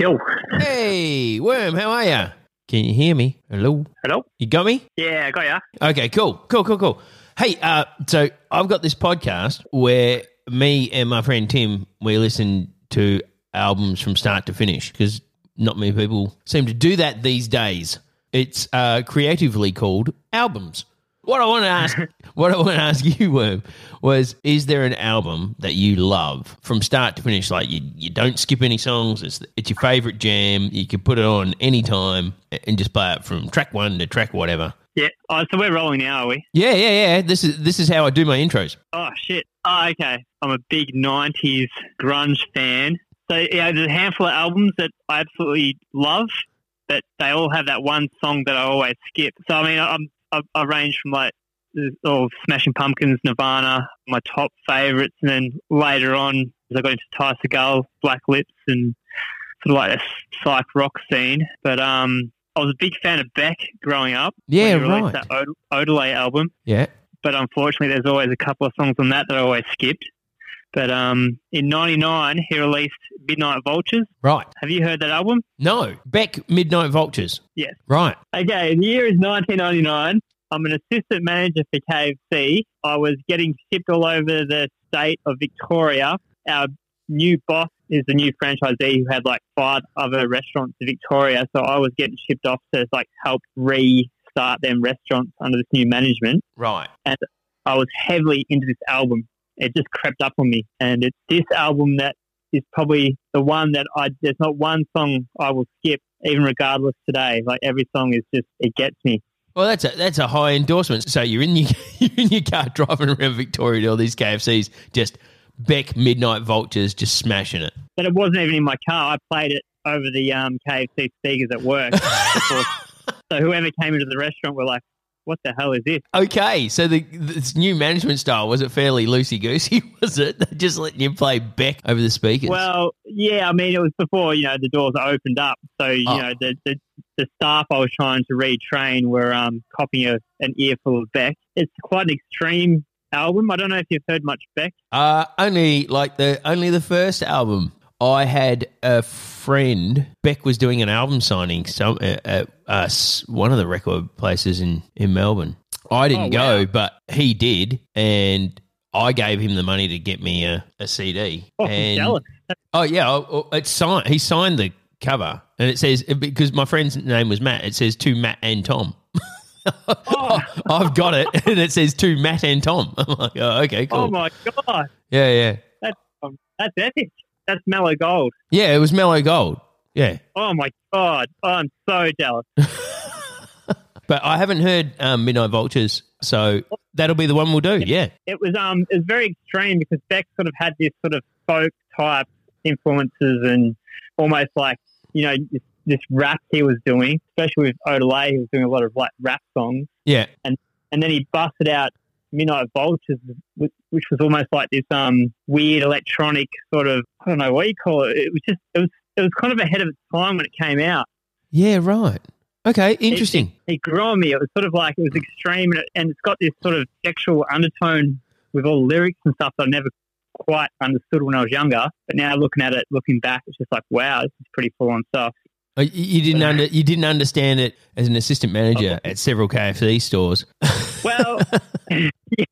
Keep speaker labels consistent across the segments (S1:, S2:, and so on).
S1: Yo.
S2: Hey, Worm, how are you? Can you hear me? Hello?
S1: Hello?
S2: You got me?
S1: Yeah, I got ya.
S2: Okay, cool. Cool, cool, cool. Hey, uh, so I've got this podcast where me and my friend Tim, we listen to albums from start to finish because not many people seem to do that these days. It's uh, creatively called albums. What I want to ask, what I want to ask you, Worm, was: Is there an album that you love from start to finish? Like you, you don't skip any songs. It's it's your favorite jam. You can put it on any time and just play it from track one to track whatever.
S1: Yeah. Oh, so we're rolling now, are we?
S2: Yeah, yeah, yeah. This is this is how I do my intros.
S1: Oh, shit. Oh, okay. I'm a big 90s grunge fan. So, yeah, there's a handful of albums that I absolutely love, but they all have that one song that I always skip. So, I mean, I'm, I, range from like, oh, Smashing Pumpkins, Nirvana, my top favourites, and then later on, as I got into Ty Segall, Black Lips, and sort of like a psych rock scene. But um, I was a big fan of Beck growing up.
S2: Yeah,
S1: when he released
S2: right.
S1: That Od- Odelay album
S2: Yeah.
S1: but unfortunately, there's always a couple of songs on that that I always skipped. But um, in '99, he released Midnight Vultures.
S2: Right.
S1: Have you heard that album?
S2: No. Beck Midnight Vultures.
S1: Yes.
S2: Right.
S1: Okay, the year is 1999. I'm an assistant manager for KFC. I was getting shipped all over the state of Victoria. Our new boss is the new franchisee who had like five other restaurants in Victoria. So I was getting shipped off to like help restart them restaurants under this new management.
S2: Right.
S1: And I was heavily into this album. It just crept up on me, and it's this album that is probably the one that I. There's not one song I will skip, even regardless today. Like every song is just it gets me.
S2: Well, that's a that's a high endorsement. So you're in your you're in your car driving around Victoria to all these KFCs, just Beck Midnight Vultures, just smashing it.
S1: But it wasn't even in my car. I played it over the um, KFC speakers at work. so whoever came into the restaurant were like, "What the hell is this?"
S2: Okay, so the this new management style was it fairly loosey goosey? Was it just letting you play Beck over the speakers?
S1: Well, yeah, I mean, it was before you know the doors opened up, so you
S2: Oh.
S1: know the, the the staff I was trying to retrain were um, copying a, an earful of Beck. It's quite an extreme album. I don't know if you've heard much Beck.
S2: Uh, only like the only the first album. I had a friend. Beck was doing an album signing some at, at us one of the record places in in Melbourne. I didn't
S1: Oh,
S2: go,
S1: wow.
S2: but he did, and I gave him the money to get me a, a CD.
S1: Oh,
S2: and. Oh yeah, oh, oh, it's signed. He signed the cover, and it says because my friend's name was Matt. It says to Matt and Tom.
S1: Oh.
S2: I've got it, and it says to Matt and Tom. I'm like, oh, okay, cool.
S1: Oh my god,
S2: yeah, yeah.
S1: that's um, that's epic. That's mellow gold.
S2: Yeah, it was Mellow Gold. Yeah.
S1: Oh my god, oh, I'm so jealous.
S2: But I haven't heard um, Midnight Vultures, so that'll be the one we'll do. Yeah.
S1: it was um it was very extreme because Beck sort of had this sort of folk type influences and almost like you know this, this rap he was doing, especially with Odelay, he was doing a lot of like rap songs,
S2: Yeah.
S1: and then he busted out Midnight Vultures, which which was almost like this um weird electronic sort of I don't know what you call it. It was just it was it was kind of ahead of its time when it came out.
S2: Yeah, right. Okay, interesting.
S1: It grew on me. It was sort of like it was extreme, and, it, and it's got this sort of sexual undertone with all the lyrics and stuff that I never quite understood when I was younger. But now looking at it, looking back, it's just like, wow, this is pretty full on stuff.
S2: Uh, you- You didn't under, you didn't understand it as an assistant manager at several KFC stores.
S1: Well,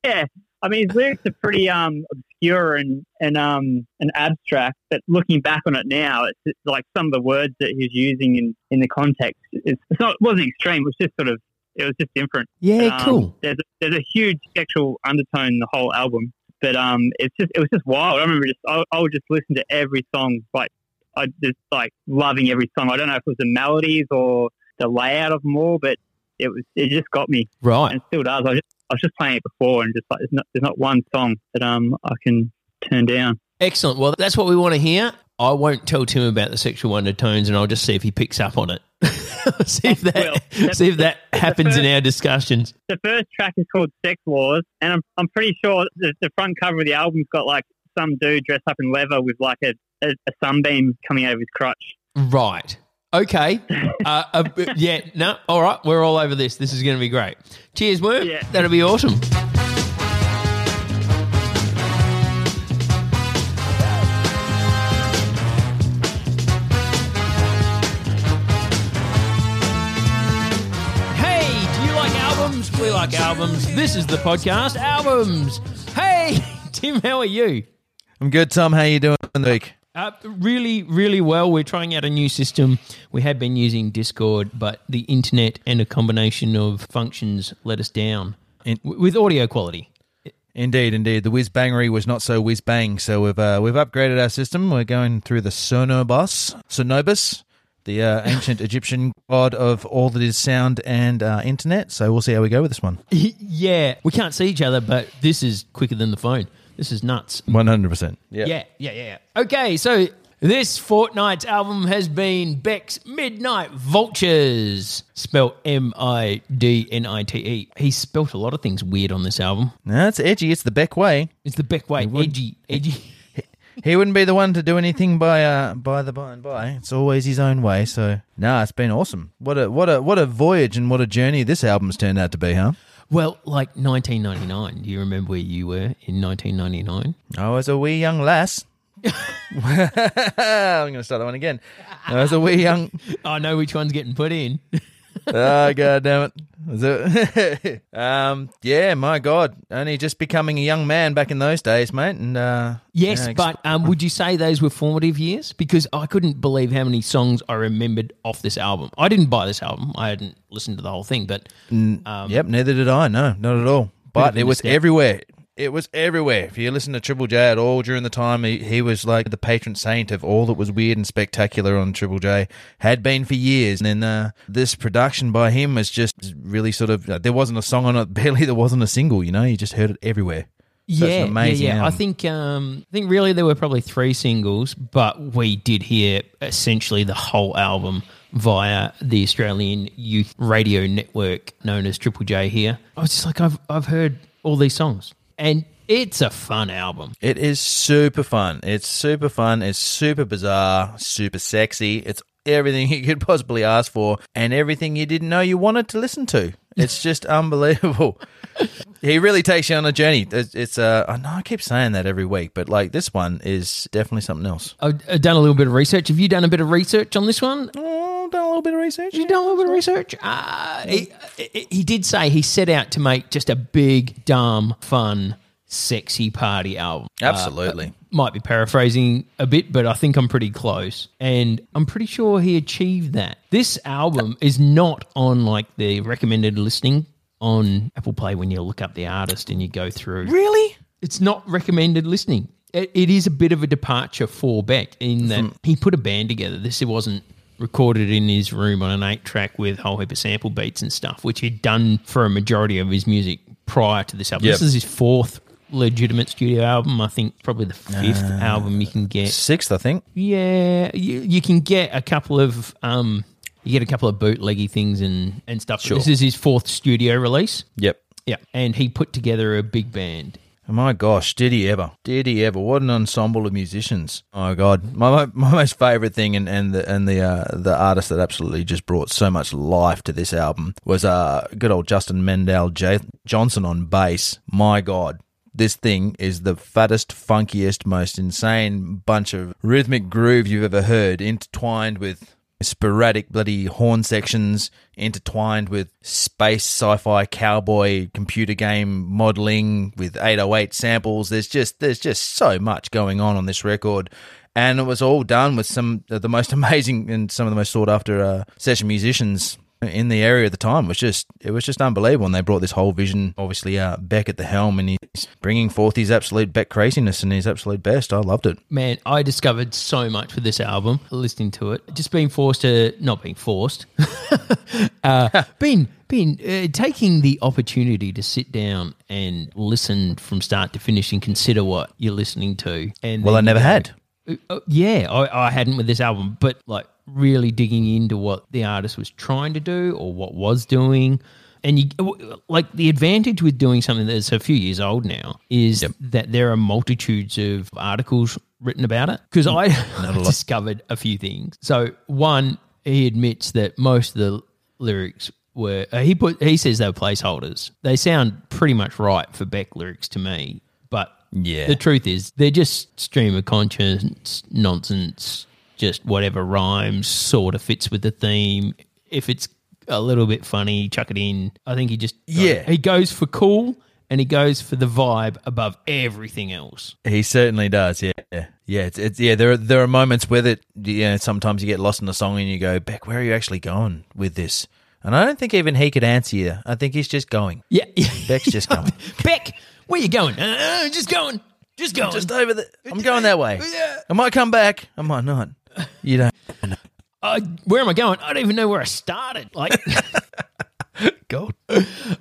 S1: yeah. I mean, his lyrics are pretty um, obscure and and um and abstract. But looking back on it now, it's just like some of the words that he's using in, in the context. It's, it's not it wasn't extreme. It was just sort of it was just different.
S2: Yeah,
S1: But, um,
S2: cool.
S1: There's a, there's a huge sexual undertone in the whole album, but um, it's just it was just wild. I remember just I, I would just listen to every song like I just like loving every song. I don't know if it was the melodies or the layout of them all, but it was it just got me
S2: Right.
S1: and still does. I just I was just playing it before and just like there's not there's not one song that um I can turn down.
S2: Excellent. Well, that's what we want to hear. I won't tell Tim about the sexual undertones, and I'll just see if he picks up on it. see if that
S1: Well,
S2: see if that happens in our discussions.
S1: The first track is called Sex Wars, and I'm I'm pretty sure the, the front cover of the album's got like some dude dressed up in leather with like a, a, a sunbeam coming over his crotch.
S2: Right. Okay. Uh, yeah. No. All right. We're all over this. This is going to be great. Cheers, Worm.
S1: Yeah.
S2: That'll be awesome. We like albums. This is the podcast, Albums. Hey, Tim, how are you?
S3: I'm good, Tom. How you doing, Nick?
S2: Uh, really, really well. We're trying out a new system. We had been using Discord, but the internet and a combination of functions let us down
S3: In-
S2: with audio quality.
S3: Indeed, indeed. The whiz bangery was not so whiz bang, so we've uh, we've upgraded our system. We're going through the Sonobus, Sonobus, the uh, ancient Egyptian god of all that is sound and uh, internet. So we'll see how we go with this one.
S2: yeah, we can't see each other, but this is quicker than the phone. This is nuts.
S3: One hundred percent.
S2: Yeah, yeah, yeah. yeah. Okay, so this fortnight's album has been Beck's Midnight Vultures, spelt M I D N I T E. He spelt a lot of things weird on this album.
S3: No, it's edgy. It's the Beck way.
S2: It's the Beck way, edgy, edgy.
S3: He wouldn't be the one to do anything by uh by the by and by. It's always his own way. So nah, it's been awesome. What a what a what a voyage and what a journey this album's turned out to be, huh?
S2: Well, like 1999. Do you remember where you were in 1999?
S3: I was a wee young lass. I'm going to start that one again. I was a wee young.
S2: I know which one's getting put in.
S3: Oh god damn it! Um, yeah, my god, only just becoming a young man back in those days, mate. And uh,
S2: Yes, but um, would you say those were formative years? Because I couldn't believe how many songs I remembered off this album. I didn't buy this album. I hadn't listened to the whole thing, but um,
S3: yep, neither did I. No, not at all. But it was everywhere. It was everywhere. If you listen to Triple J at all during the time, he, he was like the patron saint of all that was weird and spectacular on Triple J. Had been for years. And then uh, this production by him was just really sort of. there wasn't a song on it. Barely there wasn't a single. You know, you just heard it everywhere. So
S2: yeah, yeah, yeah. I think um, I think really there were probably three singles, but we did hear essentially the whole album via the Australian Youth Radio Network, known as Triple J. Here, I was just like, I've I've heard all these songs, and it's a fun album.
S3: It is super fun. It's super fun. It's super bizarre, super sexy. It's everything you could possibly ask for and everything you didn't know you wanted to listen to. It's just unbelievable. He really takes you on a journey. It's, it's uh, I know I keep saying that every week, but like this one is definitely something else.
S2: I've done a little bit of research. Have you done a bit of research on this one?
S3: Oh, a little bit of research.
S2: You done a little bit of research? Uh, he, he- he did say he set out to make just a big, dumb, fun, sexy party album. Uh,
S3: Absolutely.
S2: might be paraphrasing a bit, but I think I'm pretty close. And I'm pretty sure he achieved that. This album is not on like the recommended listening on Apple Play when you look up the artist and you go through.
S3: Really?
S2: It's not recommended listening. It, it is a bit of a departure for Beck in that he put a band together. This wasn't recorded in his room on an eight track with a whole heap of sample beats and stuff, which he'd done for a majority of his music prior to this album.
S3: Yep.
S2: This is his fourth legitimate studio album. I think probably the fifth album you can get.
S3: Sixth, I think.
S2: Yeah, you, you can get a couple of um, you get a couple of bootleggy things and and stuff.
S3: Sure.
S2: This is his fourth studio release.
S3: Yep.
S2: Yeah, and he put together a big band.
S3: My gosh, did he ever? Did he ever? What an ensemble of musicians! Oh god, my my most favorite thing and and the and the uh, the artist that absolutely just brought so much life to this album was uh good old Justin Meldal J- Johnsen on bass. My god. This thing is the fattest, funkiest, most insane bunch of rhythmic groove you've ever heard, intertwined with sporadic bloody horn sections intertwined with space sci-fi cowboy computer game modeling with 808 samples. There's just there's just so much going on on this record. And it was all done with some of the most amazing and some of the most sought after uh, session musicians in the area at the time It was just it was just unbelievable and they brought this whole vision obviously uh, Beck at the helm and he's bringing forth his absolute Beck craziness and his absolute best I loved it
S2: Man, I discovered so much with this album listening to it. Just being forced to, not being forced, uh, being being uh, taking the opportunity to sit down and listen from start to finish and consider what you're listening to. And
S3: well I never
S2: go,
S3: had
S2: Uh, yeah, I, I hadn't with this album, but like really digging into what the artist was trying to do or what was doing. And you like the advantage with doing something that's a few years old now is that there are multitudes of articles written about it. Because I discovered a few things. So one, he admits that most of the lyrics were uh, he put he says they were placeholders. They sound pretty much right for Beck lyrics to me, but
S3: Yeah.
S2: the truth is they're just stream of conscience nonsense. Just whatever rhymes sort of fits with the theme. If it's a little bit funny, chuck it in. I think he just
S3: Yeah.
S2: he goes for cool and he goes for the vibe above everything else.
S3: He certainly does. Yeah, yeah. It's, it's yeah. There are there are moments where it. You know, sometimes you get lost in the song and you go, Beck, where are you actually going with this? And I don't think even he could answer you. I think he's just going.
S2: Yeah,
S3: Beck's just going.
S2: Beck, where you going? Uh, just going, just going.
S3: just over the. I'm going that way.
S2: Yeah.
S3: I might come back. I might not. You don't.
S2: uh, where am I going? I don't even know where I started. Like,
S3: Gold.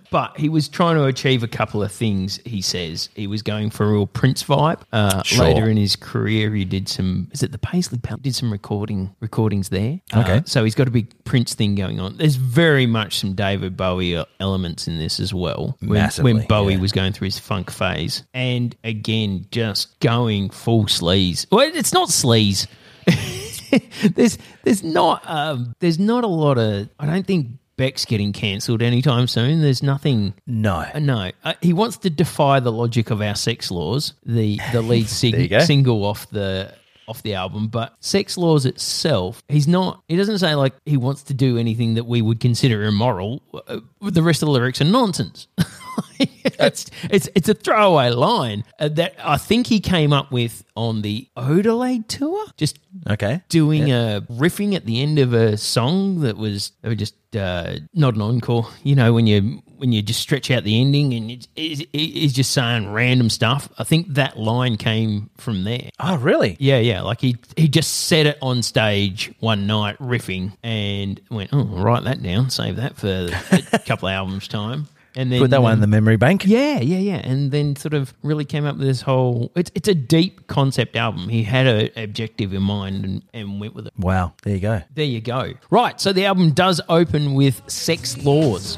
S2: but he was trying to achieve a couple of things. He says he was going for a real Prince vibe. Uh,
S3: Sure.
S2: Later in his career, he did some. Is it the Paisley Pal? Did some recording recordings there.
S3: Okay.
S2: Uh, so he's got a big Prince thing going on. There's very much some David Bowie elements in this as well. When,
S3: Massively,
S2: when Bowie
S3: yeah.
S2: was going through his funk phase, and again, just going full sleaze. Well, it's not sleaze. there's there's not um, there's not a lot of I don't think Beck's getting cancelled anytime soon. There's nothing.
S3: No.
S2: Uh, no, uh, he wants to defy the logic of our sex laws. The the lead
S3: There you go.
S2: sing, single off the off the album, but sex laws itself, he's not. He doesn't say like he wants to do anything that we would consider immoral. Uh, the rest of the lyrics are nonsense. it's it's it's a throwaway line uh, that I think he came up with on the Odelade tour. Just
S3: Okay.
S2: doing a riffing at the end of a song that was just uh, not an encore. You know when you when you just stretch out the ending and it's, it's, it's just saying random stuff. I think that line came from there.
S3: Oh, really?
S2: Yeah, yeah. Like he he just said it on stage one night riffing and went, oh, I'll write that down, save that for a couple of albums time. And then
S3: Put that one in the memory bank.
S2: yeah, yeah, yeah, and then sort of really came up with this whole. It's it's a deep concept album. He had an objective in mind and, and went with it.
S3: Wow. There you go.
S2: There you go. Right, so the album does open with "Sex Laws."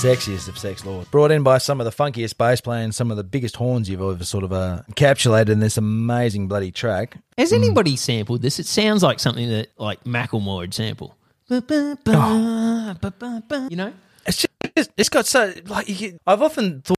S3: Sexiest of sex lords. Brought in by some of the funkiest bass players, some of the biggest horns you've ever sort of uh, encapsulated in this amazing bloody track.
S2: Has anybody sampled this? It sounds like something that like Macklemore would sample. Ba, ba, ba, ba, ba, ba. You know?
S3: It's just, it's got so like you, I've often thought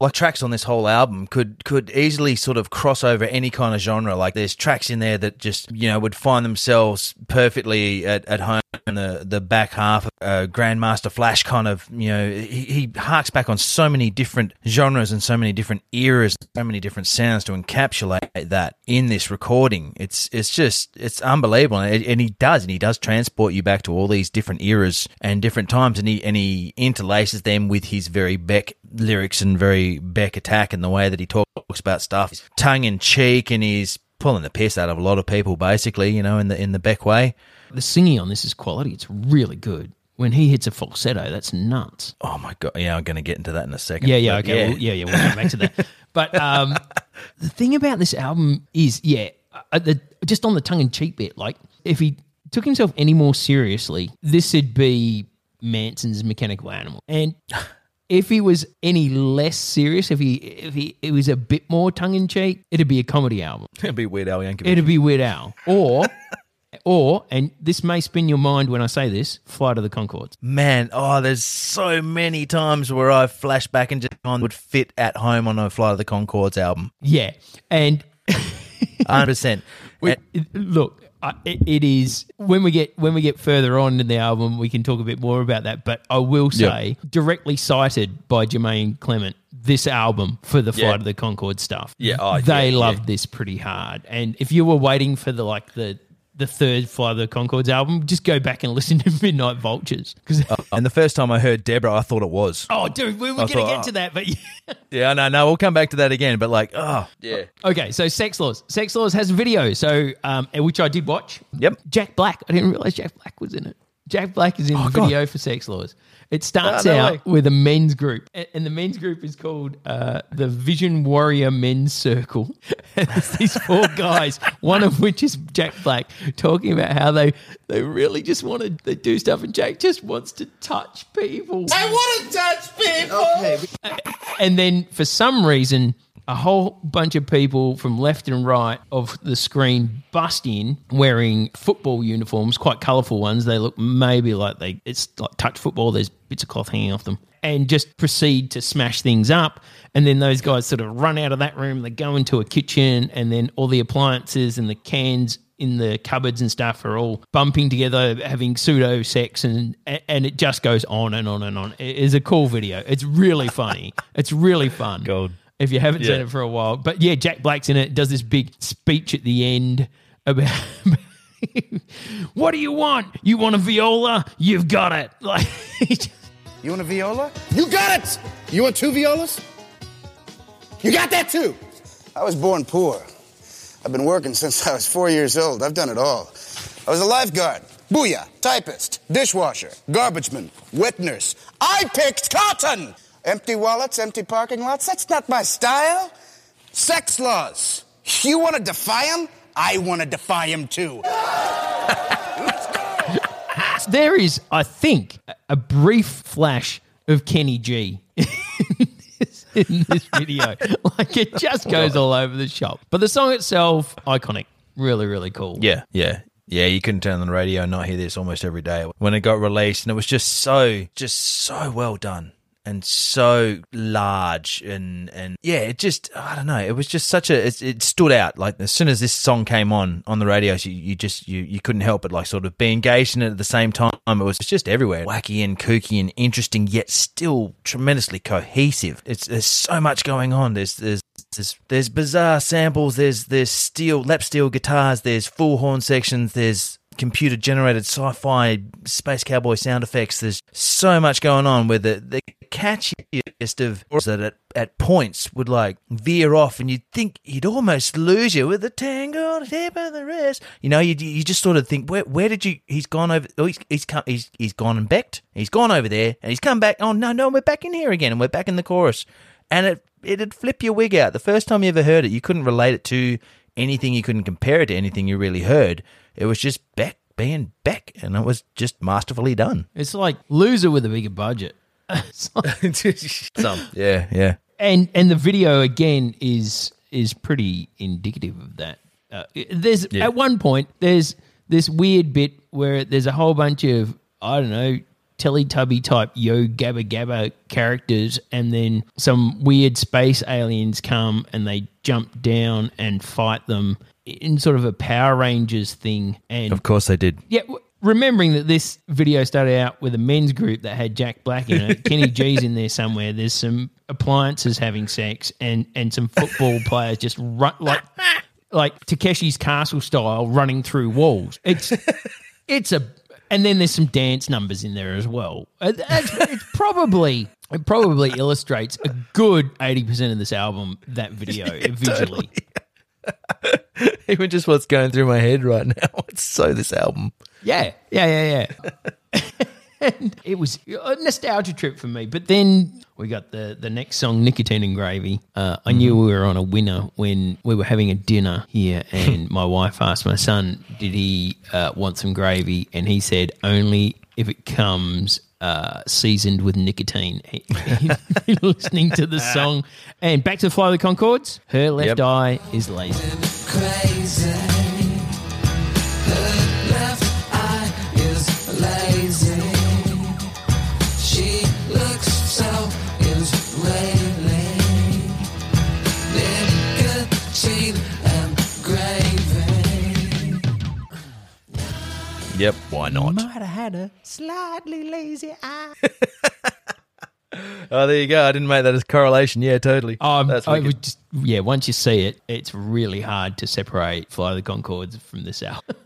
S3: like tracks on this whole album could could easily sort of cross over any kind of genre. Like there's tracks in there that just you know would find themselves perfectly at, at home in the the back half of uh, Grandmaster Flash kind of you know he, he harks back on so many different genres and so many different eras, so many different sounds to encapsulate that in this recording. It's it's just it's unbelievable, and, and he does, and he does transport you back to all these different eras and different times, and he and he interlaces them with his very Beck lyrics and very Beck attack and the way that he talks about stuff, tongue in cheek, and he's pulling the piss out of a lot of people, basically, you know, in the in the Beck way.
S2: The singing on this is quality. It's really good. When he hits a falsetto, that's nuts.
S3: Oh my god! Yeah, I'm going to get into that in a second.
S2: Yeah, yeah,
S3: But
S2: okay, Well, yeah, yeah. We'll come back to that. But um, the thing about this album is, yeah, uh, the, just on the tongue in cheek bit, like if he took himself any more seriously, this would be Manson's Mechanical Animal, and. If he was any less serious, if he if he it was a bit more tongue in cheek, it'd be a comedy album.
S3: it'd be Weird Al Yankovic.
S2: It'd be Weird Al, or or and this may spin your mind when I say this: Flight of the Conchords.
S3: Man, oh, there's so many times where I've flashed back and just would fit at home on a Flight of the Conchords album.
S2: Yeah, and
S3: 100%.
S2: We,
S3: And-
S2: look, I it, it is when we get when we get further on in the album, we can talk a bit more about that. But I will say, directly cited by Jemaine Clement, this album for the Flight
S3: Yeah.
S2: of the Conchord stuff.
S3: Yeah, oh,
S2: they
S3: yeah,
S2: loved
S3: yeah.
S2: this pretty hard. And if you were waiting for the like the the third Fly of the Conchords album, just go back and listen to Midnight Vultures because.
S3: and the first time I heard Debra, I thought it was.
S2: Oh, dude, we were going to get
S3: oh.
S2: to that, but
S3: Yeah, yeah, no, no, we'll come back to that again. But like, oh, yeah.
S2: Okay, so Sex Laws. Sex Laws has a video, so um, which I did watch.
S3: Yep.
S2: Jack Black. I didn't realize Jack Black was in it. Jack Black is in the
S3: Oh, God.
S2: video for Sex Laws. It starts
S3: Oh, no
S2: out
S3: way.
S2: with a men's group, and the men's group is called uh, the Vision Warrior Men's Circle. And There's these four guys, one of which is Jack Black, talking about how they they really just want to they do stuff, and Jack just wants to touch people.
S4: I want to touch people.
S2: And then for some reason, a whole bunch of people from left and right of the screen bust in wearing football uniforms, quite colourful ones. They look maybe like they it's like touch football. There's bits of cloth hanging off them, and just proceed to smash things up. And then those guys sort of run out of that room. They go into a kitchen, and then all the appliances and the cans in the cupboards and stuff are all bumping together, having pseudo sex, and and it just goes on and on and on. It is a cool video. It's really funny. it's really fun.
S3: Gold.
S2: If you haven't seen it for a while, but yeah, Jack Black's in it. Does this big speech at the end about. what do you want? You want a viola? You've got it. Like,
S4: You want a viola? You got it. You want two violas? You got that too.
S5: I was born poor. I've been working since I was four years old. I've done it all. I was a lifeguard, booyah, typist, dishwasher, garbage man, wet nurse. I picked cotton! Empty wallets, empty parking lots, that's not my style. Sex laws. You want to defy them? I want to defy them too.
S2: there is, I think, a- a brief flash of Kenny G. in this video. Like it just goes all over the shop. But the song itself, iconic. Really, really cool.
S3: Yeah, yeah. Yeah, you couldn't turn on the radio and not hear this almost every day when it got released, and it was just so, just so well done and so large, and and yeah, it just I don't know, it was just such a it, it stood out. Like as soon as this song came on on the radio, you, you just you you couldn't help but like sort of be engaged in it at the same time. It was just everywhere, wacky and kooky and interesting, yet still tremendously cohesive. It's there's so much going on. There's there's there's, there's bizarre samples. There's there's steel lap steel guitars. There's full horn sections. There's computer generated sci-fi space cowboy sound effects. There's so much going on with the the catchiest of that at, at points would like veer off, and you'd think you'd almost lose you with the tangled tip of the wrist. You know, you you just sort of think where where did you? He's gone over. Oh, he's he's come. He's he's gone and backed. He's gone over there, and he's come back. Oh no no, we're back in here again, and we're back in the chorus, and it it'd flip your wig out. The first time you ever heard it, you couldn't relate it to anything. You couldn't compare it to anything you really heard. It was just Beck being Beck, and it was just masterfully done.
S2: It's like loser with a bigger budget. Like-
S3: Some, yeah, yeah.
S2: and and the video again is is pretty indicative of that. Uh, there's
S3: Yeah.
S2: at one point there's this weird bit where there's a whole bunch of I don't know Teletubby type Yo Gabba Gabba characters, and then some weird space aliens come and they jump down and fight them in sort of a Power Rangers thing. And
S3: Of course they did.
S2: yeah, remembering that this video started out with a men's group that had Jack Black in it, Kenny G's in there somewhere. There's some appliances having sex, and and some football players just run like like Takeshi's Castle style running through walls. It's it's a and then there's some dance numbers in there as well. Uh, It's, it's probably it probably illustrates a good eighty percent of this album. That video visually.
S3: Even just what's going through my head right now. It's so this album.
S2: Yeah, yeah, yeah, yeah. and it was a nostalgia trip for me. But then we got the the next song, Nicotine and Gravy. Uh, I knew we were on a winner when we were having a dinner here, and my wife asked my son, "Did he uh, want some gravy?" And he said, "Only if it comes." Uh, seasoned with nicotine. He's listening to the song, and back to Fly the Conchords. Her left
S3: Yep.
S2: eye is lazy.
S3: Yep, why not?
S2: Might have had a slightly lazy eye.
S3: Oh, there you go. I didn't make that as correlation. Yeah, totally.
S2: Um,
S3: That's
S2: I
S3: wicked.
S2: would just, yeah, once you see it, it's really hard to separate Fly the Conchords from this album.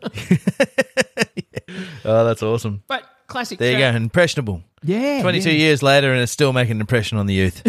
S3: Oh, that's awesome.
S2: but classic.
S3: There you go. Impressionable.
S2: Yeah.
S3: 22
S2: yeah.
S3: years later, and it's still making an impression on the youth.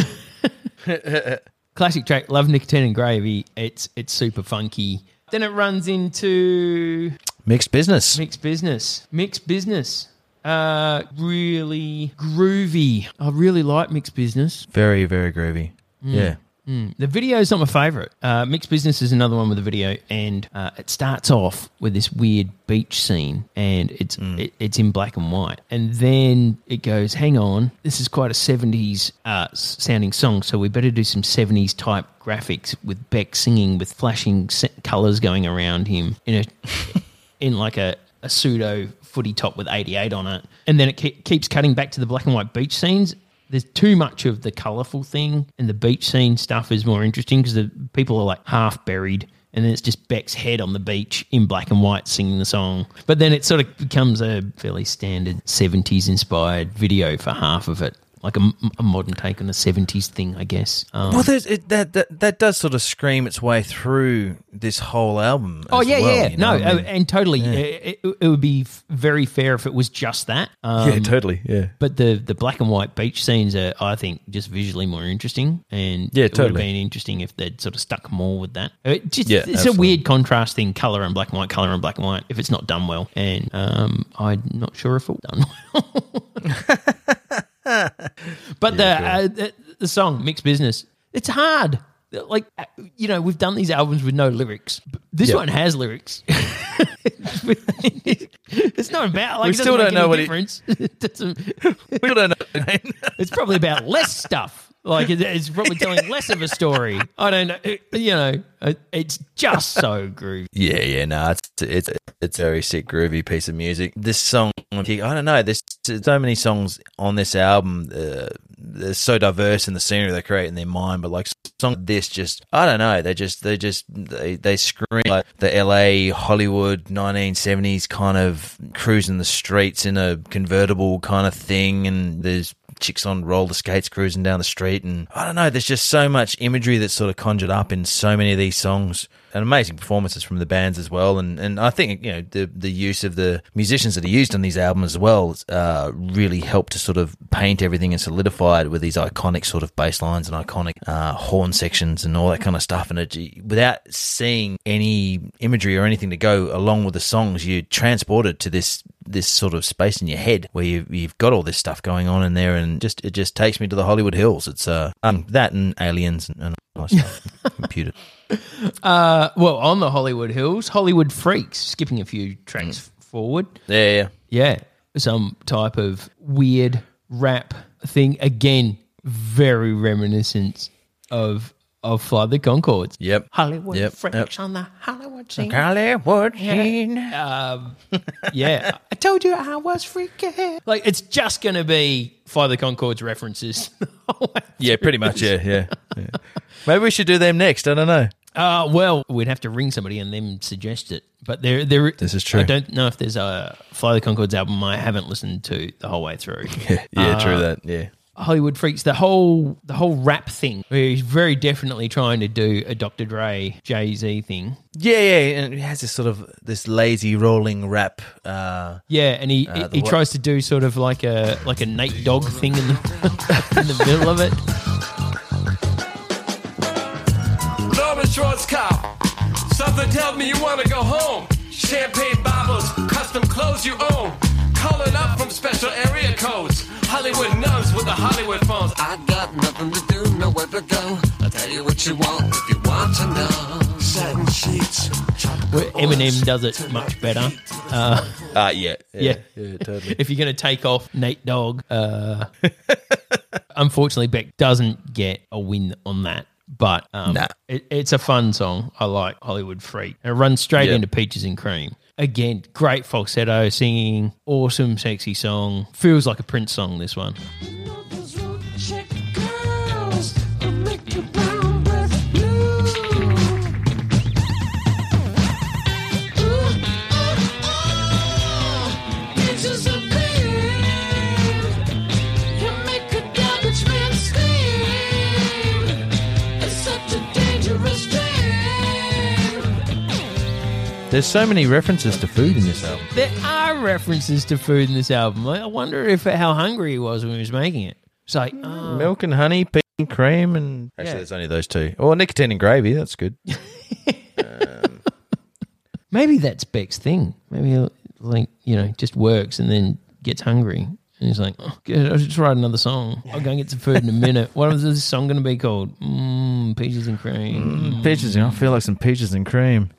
S2: Classic track. Love Nicotine and Gravy. It's it's super funky. Then it runs into
S3: Mixed business.
S2: Mixed Business. Mixed Business. Uh, really groovy. I really like Mixed Business.
S3: Very, very groovy.
S2: Mm.
S3: Yeah.
S2: The video is not my favorite. Uh, Mixed Business is another one with a video, and uh, it starts off with this weird beach scene, and it's it, it's in black and white, and then it goes, "Hang on, this is quite a '70s uh, sounding song, so we better do some '70s type graphics with Beck singing with flashing colors going around him in a in like a, a pseudo footy top with 88 on it. And then it ke- keeps cutting back to the black and white beach scenes. There's too much of the colourful thing, and the beach scene stuff is more interesting because the people are like half buried. And then it's just Beck's head on the beach in black and white singing the song. But then it sort of becomes a fairly standard 70s inspired video for half of it. Like a, a modern take on a 70s thing, I guess. Um,
S3: Well, there's, it, that, that that does sort of scream its way through this whole album.
S2: Oh
S3: as
S2: yeah,
S3: well,
S2: yeah,
S3: you know?
S2: no,
S3: I mean-
S2: uh, and totally, it, it, it would be very fair if it was just that. Um,
S3: yeah, totally. Yeah.
S2: But the the black and white beach scenes are, I think, just visually more interesting, and
S3: Yeah,
S2: it would have
S3: totally.
S2: been interesting if they'd sort of stuck more with that. It just,
S3: Yeah,
S2: it's
S3: absolutely.
S2: a weird contrast thing, color and black and white, color and black and white. If it's not done well, and um, I'm not sure if it's done well. but the, uh, the the song "Mixed Business," it's hard. Like uh, you know, we've done these albums with no lyrics. This
S3: Yeah.
S2: one has lyrics. it's not about like
S3: We still don't know what it-
S2: difference. It
S3: we don't know.
S2: it's probably about less stuff. Like it's probably telling less of a story. I don't know. It- you know, it- it's just so groovy.
S3: Yeah, yeah, no, it's it's it's a very sick, groovy piece of music. This song, I don't know. There's so many songs on this album. Uh, they're so diverse in the scenery they create in their mind, but like song like this, just I don't know. They just they just they they scream like the L.A. Hollywood 1970s kind of cruising the streets in a convertible kind of thing, and there's chicks on roller skates cruising down the street and I don't know there's just so much imagery that's sort of conjured up in so many of these songs and amazing performances from the bands as well and and I think you know the the use of the musicians that are used on these albums as well uh, really helped to sort of paint everything and solidify it with these iconic sort of bass lines and iconic uh, horn sections and all that kind of stuff and it, without seeing any imagery or anything to go along with the songs you're transported to this this sort of space in your head where you, you've got all this stuff going on in there, and just it just takes me to the Hollywood Hills. It's uh um, that and aliens and, and all that stuff. Computer.
S2: Uh, well, on the Hollywood Hills, Hollywood Freaks, skipping a few tracks forward.
S3: Yeah, yeah.
S2: Yeah, some type of weird rap thing. Again, very reminiscent of of Fly the Conchords.
S3: Yep.
S2: Hollywood
S3: Yep,
S2: Freaks
S3: yep.
S2: on the Hollywood scene.
S3: Hollywood
S2: Um, yeah, I told you I was freaking. Like it's just going to be Fly the Conchords references.
S3: Yeah, pretty much. Yeah, yeah, yeah. Maybe we should do them next. I don't know.
S2: Uh, well, we'd have to ring somebody and them suggest it. But there, there.
S3: This is true.
S2: I don't know if there's a Fly the Conchords album I haven't listened to the whole way through.
S3: Yeah, yeah, true that. Yeah.
S2: Hollywood Freaks, the whole the whole rap thing, where he's very definitely trying to do a Dr. Dre Jay Z thing.
S3: Yeah, yeah, and it has this sort of this lazy rolling rap. Uh,
S2: Yeah, and he
S3: Uh, the
S2: he
S3: what-
S2: tries to do sort of like a like a Nate Dogg thing in the in the middle of it.
S6: Norman Schwarzkopf. Something tells me you want to go home. Champagne bottles, custom clothes you own. Calling up from special area codes. Hollywood nuns with the Hollywood phones.
S7: I got nothing to do, nowhere to go. I'll tell you what you want if you want to know.
S6: Satin sheets.
S2: Where Eminem does it much better. Uh,
S3: uh yeah,
S2: yeah,
S3: yeah, totally.
S2: if you're going to take off Nate Dogg, uh, unfortunately Beck doesn't get a win on that. But um,
S3: Nah.
S2: it, it's a fun song. I like Hollywood Freak. It runs straight
S3: Yeah.
S2: into Peaches and Cream. Again, great falsetto singing, awesome, sexy song. Feels like a Prince song, this one.
S3: There's so many references to food in this album.
S2: There are references to food in this album. I I wonder if how hungry he was when he was making it. It's like, oh,
S3: Milk and honey, pea and cream, and actually,
S2: Yeah.
S3: there's only those two. Or nicotine and gravy. That's good.
S2: maybe that's Beck's thing. Maybe he'll, like you know just works and then gets hungry. And he's like, oh, good, I'll just write another song. I'll go and get some food in a minute. What is this song going to be called? Mm, peaches and cream. Mm.
S3: Peaches, I feel like some peaches and cream.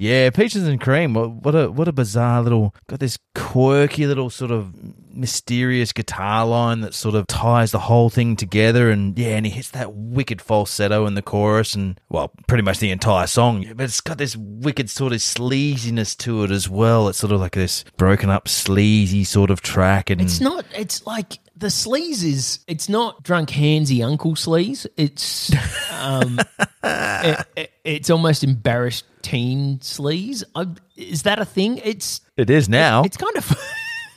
S3: Yeah, peaches and cream. What, a what a bizarre little got this quirky little sort of mysterious guitar line that sort of ties the whole thing together. And yeah, and he hits that wicked falsetto in the chorus, and well, pretty much the entire song. But it's got this wicked sort of sleaziness to it as well. It's sort of like this broken up sleazy sort of track, and
S2: It's not. It's like the sleaze is. It's not drunk handsy uncle sleaze. It's um, it- it- it's almost embarrassed teen sleaze. I, is that a thing? It's
S3: it is now.
S2: it's kind of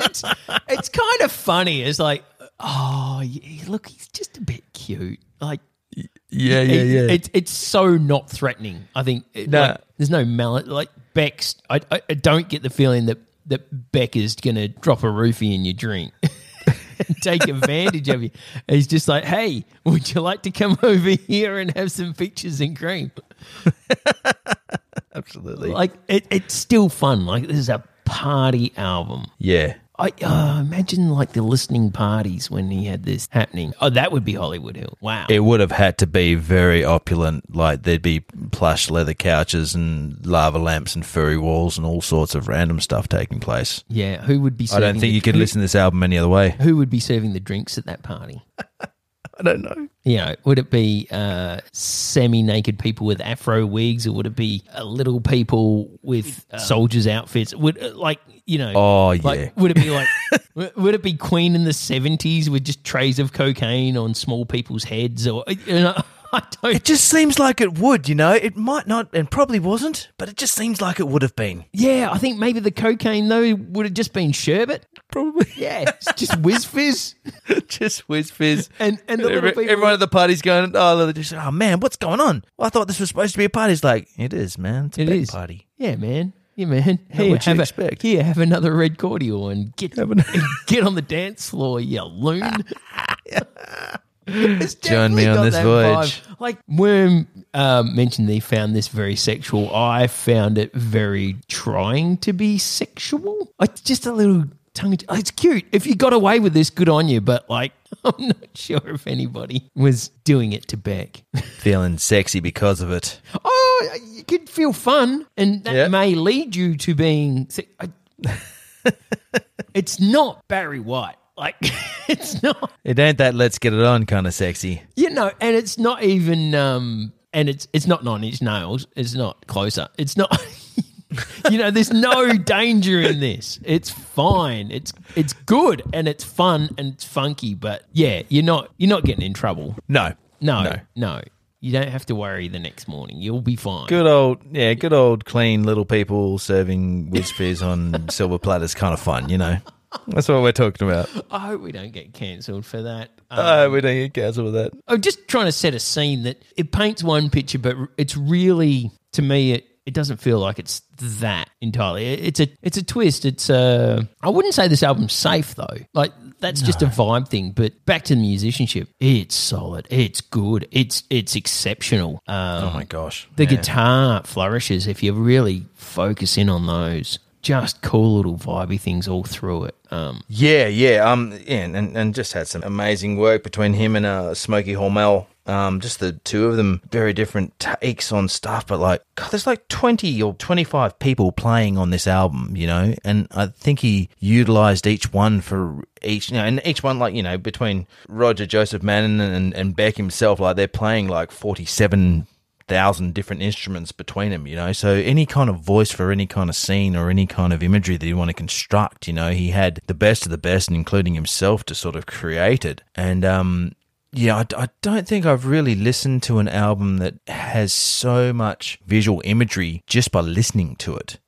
S2: it's it's kind of funny. It's like oh look, he's just a bit cute. Like
S3: yeah, yeah,
S2: it- It's it's so not threatening. I think it-
S3: No.
S2: like, there's no mallet. Like Beck's, I, I I don't get the feeling that that Beck is gonna drop a roofie in your drink. and Take advantage of you. He's just like, hey, would you like to come over here and have some pictures and cream?
S3: Absolutely.
S2: Like, it, it's still fun. Like, this is a party album.
S3: yeah.
S2: I uh, imagine like the listening parties when he had this happening. Oh, that would be Hollywood Hill. Wow.
S3: It would have had to be very opulent. Like there'd be plush leather couches and lava lamps and furry walls and all sorts of random stuff taking place.
S2: yeah, who would be?
S3: I don't think
S2: the-
S3: you could
S2: who-
S3: listen to this album any other way.
S2: Who would be serving the drinks at that party?
S3: I don't know.
S2: You know, would it be uh, semi-naked people with afro wigs, or would it be uh, little people with soldiers' outfits? Would uh, like you know?
S3: Oh,
S2: like,
S3: yeah.
S2: Would it be like? would it be Queen in the seventies with just trays of cocaine on small people's heads, or you know? I don't.
S3: It just seems like it would, you know. It might not, and probably wasn't, but it just seems like it would have been.
S2: Yeah, I think maybe the cocaine though would have just been sherbet.
S3: Probably.
S2: Yeah, it's just whiz fizz.
S3: just whiz fizz.
S2: And- and the
S3: Every-
S2: people-
S3: everyone at the party's going, oh, they're just, oh man, what's going on? Well, I thought this was supposed to be a party. It's like, it is, man. It's a
S2: It
S3: big
S2: is.
S3: party.
S2: Yeah, man. Yeah, man. Here,
S3: what'd you
S2: have a-
S3: expect?
S2: here, have another red cordial and get
S3: an-
S2: get on the dance floor, you loon. It's
S3: Join me on this voyage.
S2: vibe. Like Worm um, mentioned, he found this very sexual. I found it very trying to be sexual. It's just a little tongue. It's cute. If you got away with this, good on you. But like, I'm not sure if anybody was doing it to Beck.
S3: Feeling sexy because of it.
S2: oh, you could feel fun, and that
S3: Yeah.
S2: may lead you to being. se- I, it's not Barry White. Like it's not,
S3: It ain't that let's get it on kind of sexy.
S2: you know, and it's not even. um And it's it's not nine inch nails. It's not closer. It's not. you know, there's no danger in this. It's fine. It's it's good and it's fun and it's funky. But yeah, you're not you're not getting in trouble.
S3: No.
S2: No,
S3: No.
S2: no. You don't have to worry the next morning. You'll be fine.
S3: Good old, yeah, good old clean little people serving whiz fizz on silver platters kind of fun, you know. That's what we're talking about.
S2: I hope we don't get cancelled for that. Um,
S3: Uh, we don't get cancelled for that.
S2: I'm just trying to set a scene that it paints one picture, but it's really to me it. It doesn't feel like it's that entirely. It's a it's a twist. It's a. I wouldn't say this album's safe though. Like that's just a vibe thing. But back to the musicianship, it's solid. It's good. It's it's exceptional. Um,
S3: Oh my gosh.
S2: the
S3: Yeah.
S2: guitar flourishes if you really focus in on those. Just cool little vibey things all through it. Um,
S3: Yeah, yeah, um, yeah, and, and just had some amazing work between him and uh, Smokey Hormel. Um, just the two of them, very different takes on stuff, but like, God, there's like 20 or 25 people playing on this album, you know, and I think he utilized each one for each, you know, and each one, like, you know, between Roger Joseph Manning and, and Beck himself, like, they're playing like 47 thousand different instruments between them, you know. So any kind of voice for any kind of scene or any kind of imagery that you want to construct, you know, he had the best of the best, including himself, to sort of create it. And um, yeah, I, I don't think I've really listened to an album that has so much visual imagery just by listening to it.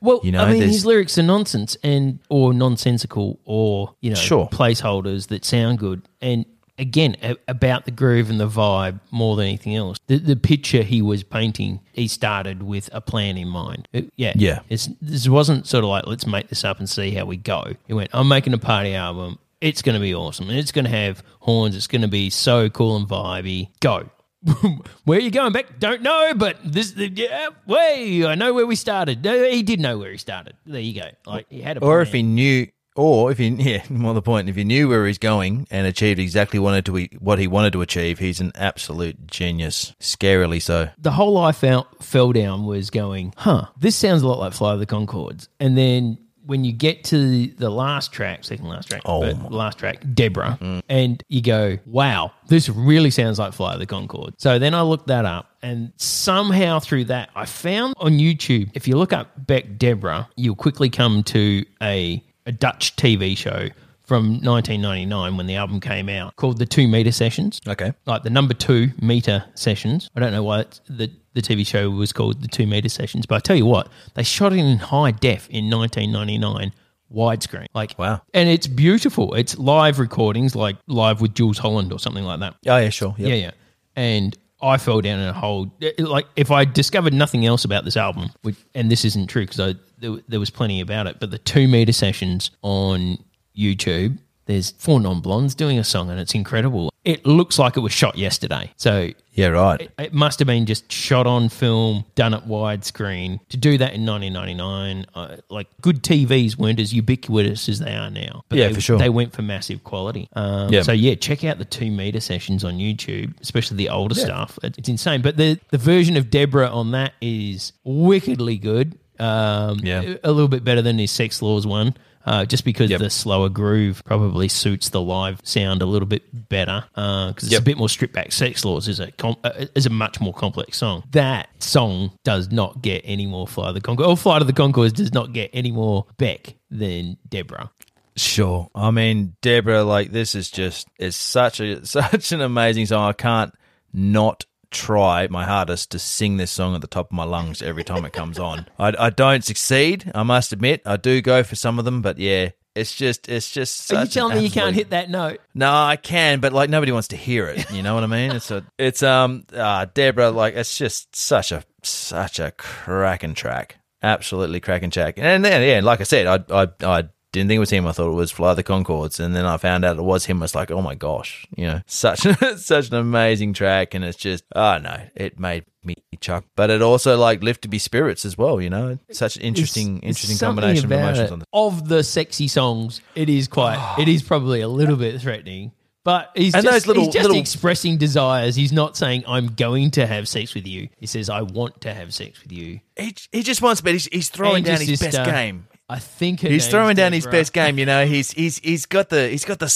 S2: Well,
S3: You know,
S2: I mean,
S3: there's-
S2: his lyrics are nonsense and or nonsensical or you know
S3: Sure.
S2: placeholders that sound good. And again, a, about the groove and the vibe more than anything else. The, the picture he was painting, he started with a plan in mind. It- yeah,
S3: Yeah.
S2: It's, this wasn't sort of like let's make this up and see how we go. He went, I'm making a party album. It's going to be awesome, and it's going to have horns. It's going to be so cool and vibey. Go. where are you going back? Don't know, but this, yeah, way, I know where we started. No, he did know where he started. There you go. Like he had a
S3: Or
S2: plan.
S3: if he knew, or if he, yeah, more the point, if he knew where he's going and achieved exactly wanted to what he wanted to achieve, he's an absolute genius. Scarily so.
S2: the whole I felt fell down was going, huh, this sounds a lot like Fly of the Conchords. And then when you get to the last track, second last track,
S3: Oh
S2: last track, Debra, and you go, wow, this really sounds like Fly of the Conchord. So then I looked that up, and somehow through that, I found on YouTube, if you look up Beck Debra, you'll quickly come to a, a Dutch TV show from 1999 when the album came out called The Two Meter Sessions
S3: Okay.
S2: like the number two meter sessions. I don't know why it's, the the TV show was called the two meter sessions, but I tell you what, they shot it in high def in 1999 widescreen. Like
S3: Wow.
S2: and it's beautiful. It's live recordings, like live with Jools Holland or something like that.
S3: Oh yeah, sure. Yep.
S2: Yeah, yeah. And I fell down in a hole. Like if I discovered nothing else about this album, which, and this isn't true because there, there was plenty about it, but the two meter sessions on YouTube, there's four non blondes doing a song and it's incredible. It looks like it was shot yesterday. So
S3: Yeah, right.
S2: it must have been just shot on film, done at widescreen. To do that in 1999, uh, like good TVs weren't as ubiquitous as they are now. But
S3: Yeah,
S2: they,
S3: for sure.
S2: They went for massive quality. Um,
S3: Yeah.
S2: So yeah, check out the two meter sessions on YouTube, especially the older stuff. It- It's insane. But the the version of Debra on that is wickedly good. Um,
S3: Yeah.
S2: a little bit better than his Sexx Laws one. Uh, just because
S3: Yep.
S2: the slower groove probably suits the live sound a little bit better because it's
S3: Yep.
S2: a bit more stripped back. Sexx Laws is a com- uh, is a much more complex song. That song does not get any more Fly to the Conchord. Or Fly to the Conchords does not get any more Beck than Debra.
S3: Sure. I mean, Debra, like this is just it's such a such an amazing song. I can't not try my hardest to sing this song at the top of my lungs every time it comes on. I, I don't succeed. I must admit, I do go for some of them, but yeah, it's just it's just.
S2: Are you telling me you can't hit that note?
S3: No, I can, but like nobody wants to hear it. You know what I mean? It's a, it's um, uh, Debra. Like it's just such a such a cracking track, absolutely cracking track. And then yeah, like I said, I I I didn't think it was him. I thought it was Fly the Conchords, and then I found out it was him. I was like, oh my gosh, you know, such such an amazing track, and it's just oh no, it made me chuck, but it also like lifted me spirits as well. You know, such an interesting
S2: It's- it's
S3: interesting
S2: something
S3: combination of emotions
S2: it.
S3: on the.
S2: Of the sexy songs, it is quite. it is probably a little bit threatening. But he's
S3: And
S2: just,
S3: little-
S2: he's just
S3: little-
S2: expressing desires. He's not saying I'm going to have sex with you. He says I want to have sex with you.
S3: He, he just wants, but he's, he's throwing
S2: And
S3: down his best game.
S2: I think
S3: He's throwing down his best game. You know, he's he's he's got the he's got the